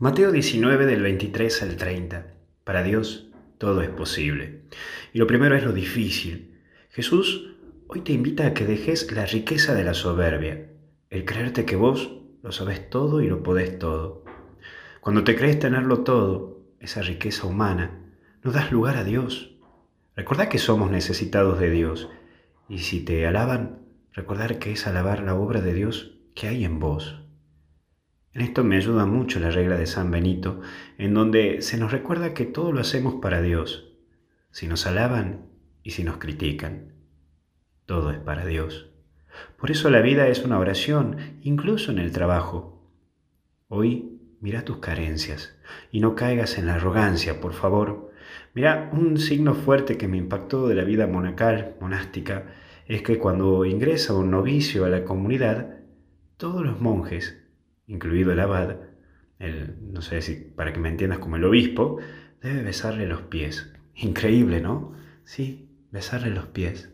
Mateo 19 del 23 al 30. Para Dios todo es posible. Y lo primero es lo difícil. Jesús hoy te invita a que dejes la riqueza de la soberbia, el creerte que vos lo sabes todo y lo podés todo. Cuando te crees tenerlo todo, esa riqueza humana, no das lugar a Dios. Recordá que somos necesitados de Dios. Y si te alaban, recordar que es alabar la obra de Dios que hay en vos. En esto me ayuda mucho la regla de San Benito, en donde se nos recuerda que todo lo hacemos para Dios, si nos alaban y si nos critican. Todo es para Dios. Por eso la vida es una oración, incluso en el trabajo. Hoy mira tus carencias y no caigas en la arrogancia, por favor. Mira, un signo fuerte que me impactó de la vida monacal, monástica, es que cuando ingresa un novicio a la comunidad, todos los monjes incluido el abad, el, no sé si para que me entiendas como el obispo, debe besarle los pies. Increíble, ¿no? Sí, besarle los pies.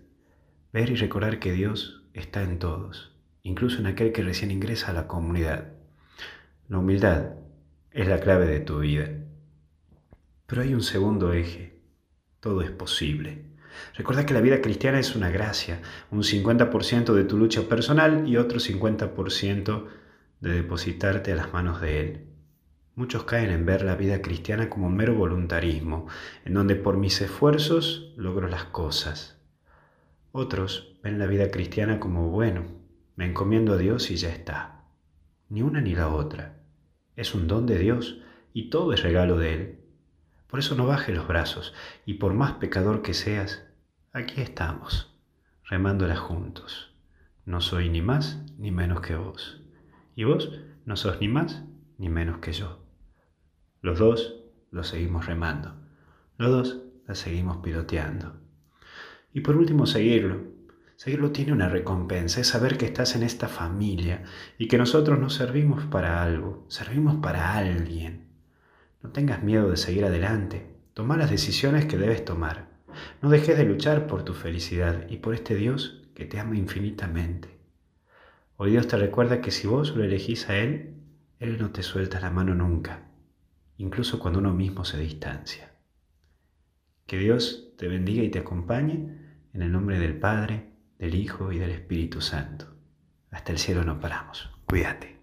Ver y recordar que Dios está en todos, incluso en aquel que recién ingresa a la comunidad. La humildad es la clave de tu vida. Pero hay un segundo eje. Todo es posible. Recuerda que la vida cristiana es una gracia, un 50% de tu lucha personal y otro 50% de depositarte a las manos de Él. Muchos caen en ver la vida cristiana como mero voluntarismo, en donde por mis esfuerzos logro las cosas. Otros ven la vida cristiana como, bueno, me encomiendo a Dios y ya está. Ni una ni la otra. Es un don de Dios y todo es regalo de Él. Por eso no bajes los brazos y por más pecador que seas, aquí estamos, remándola juntos. No soy ni más ni menos que vos. Y vos no sos ni más ni menos que yo. Los dos lo seguimos remando. Los dos la seguimos piloteando. Y por último, seguirlo. Seguirlo tiene una recompensa, es saber que estás en esta familia y que nosotros nos servimos para algo, servimos para alguien. No tengas miedo de seguir adelante, toma las decisiones que debes tomar. No dejes de luchar por tu felicidad y por este Dios que te ama infinitamente. Hoy Dios te recuerda que si vos lo elegís a Él, Él no te suelta la mano nunca, incluso cuando uno mismo se distancia. Que Dios te bendiga y te acompañe en el nombre del Padre, del Hijo y del Espíritu Santo. Hasta el cielo no paramos. Cuídate.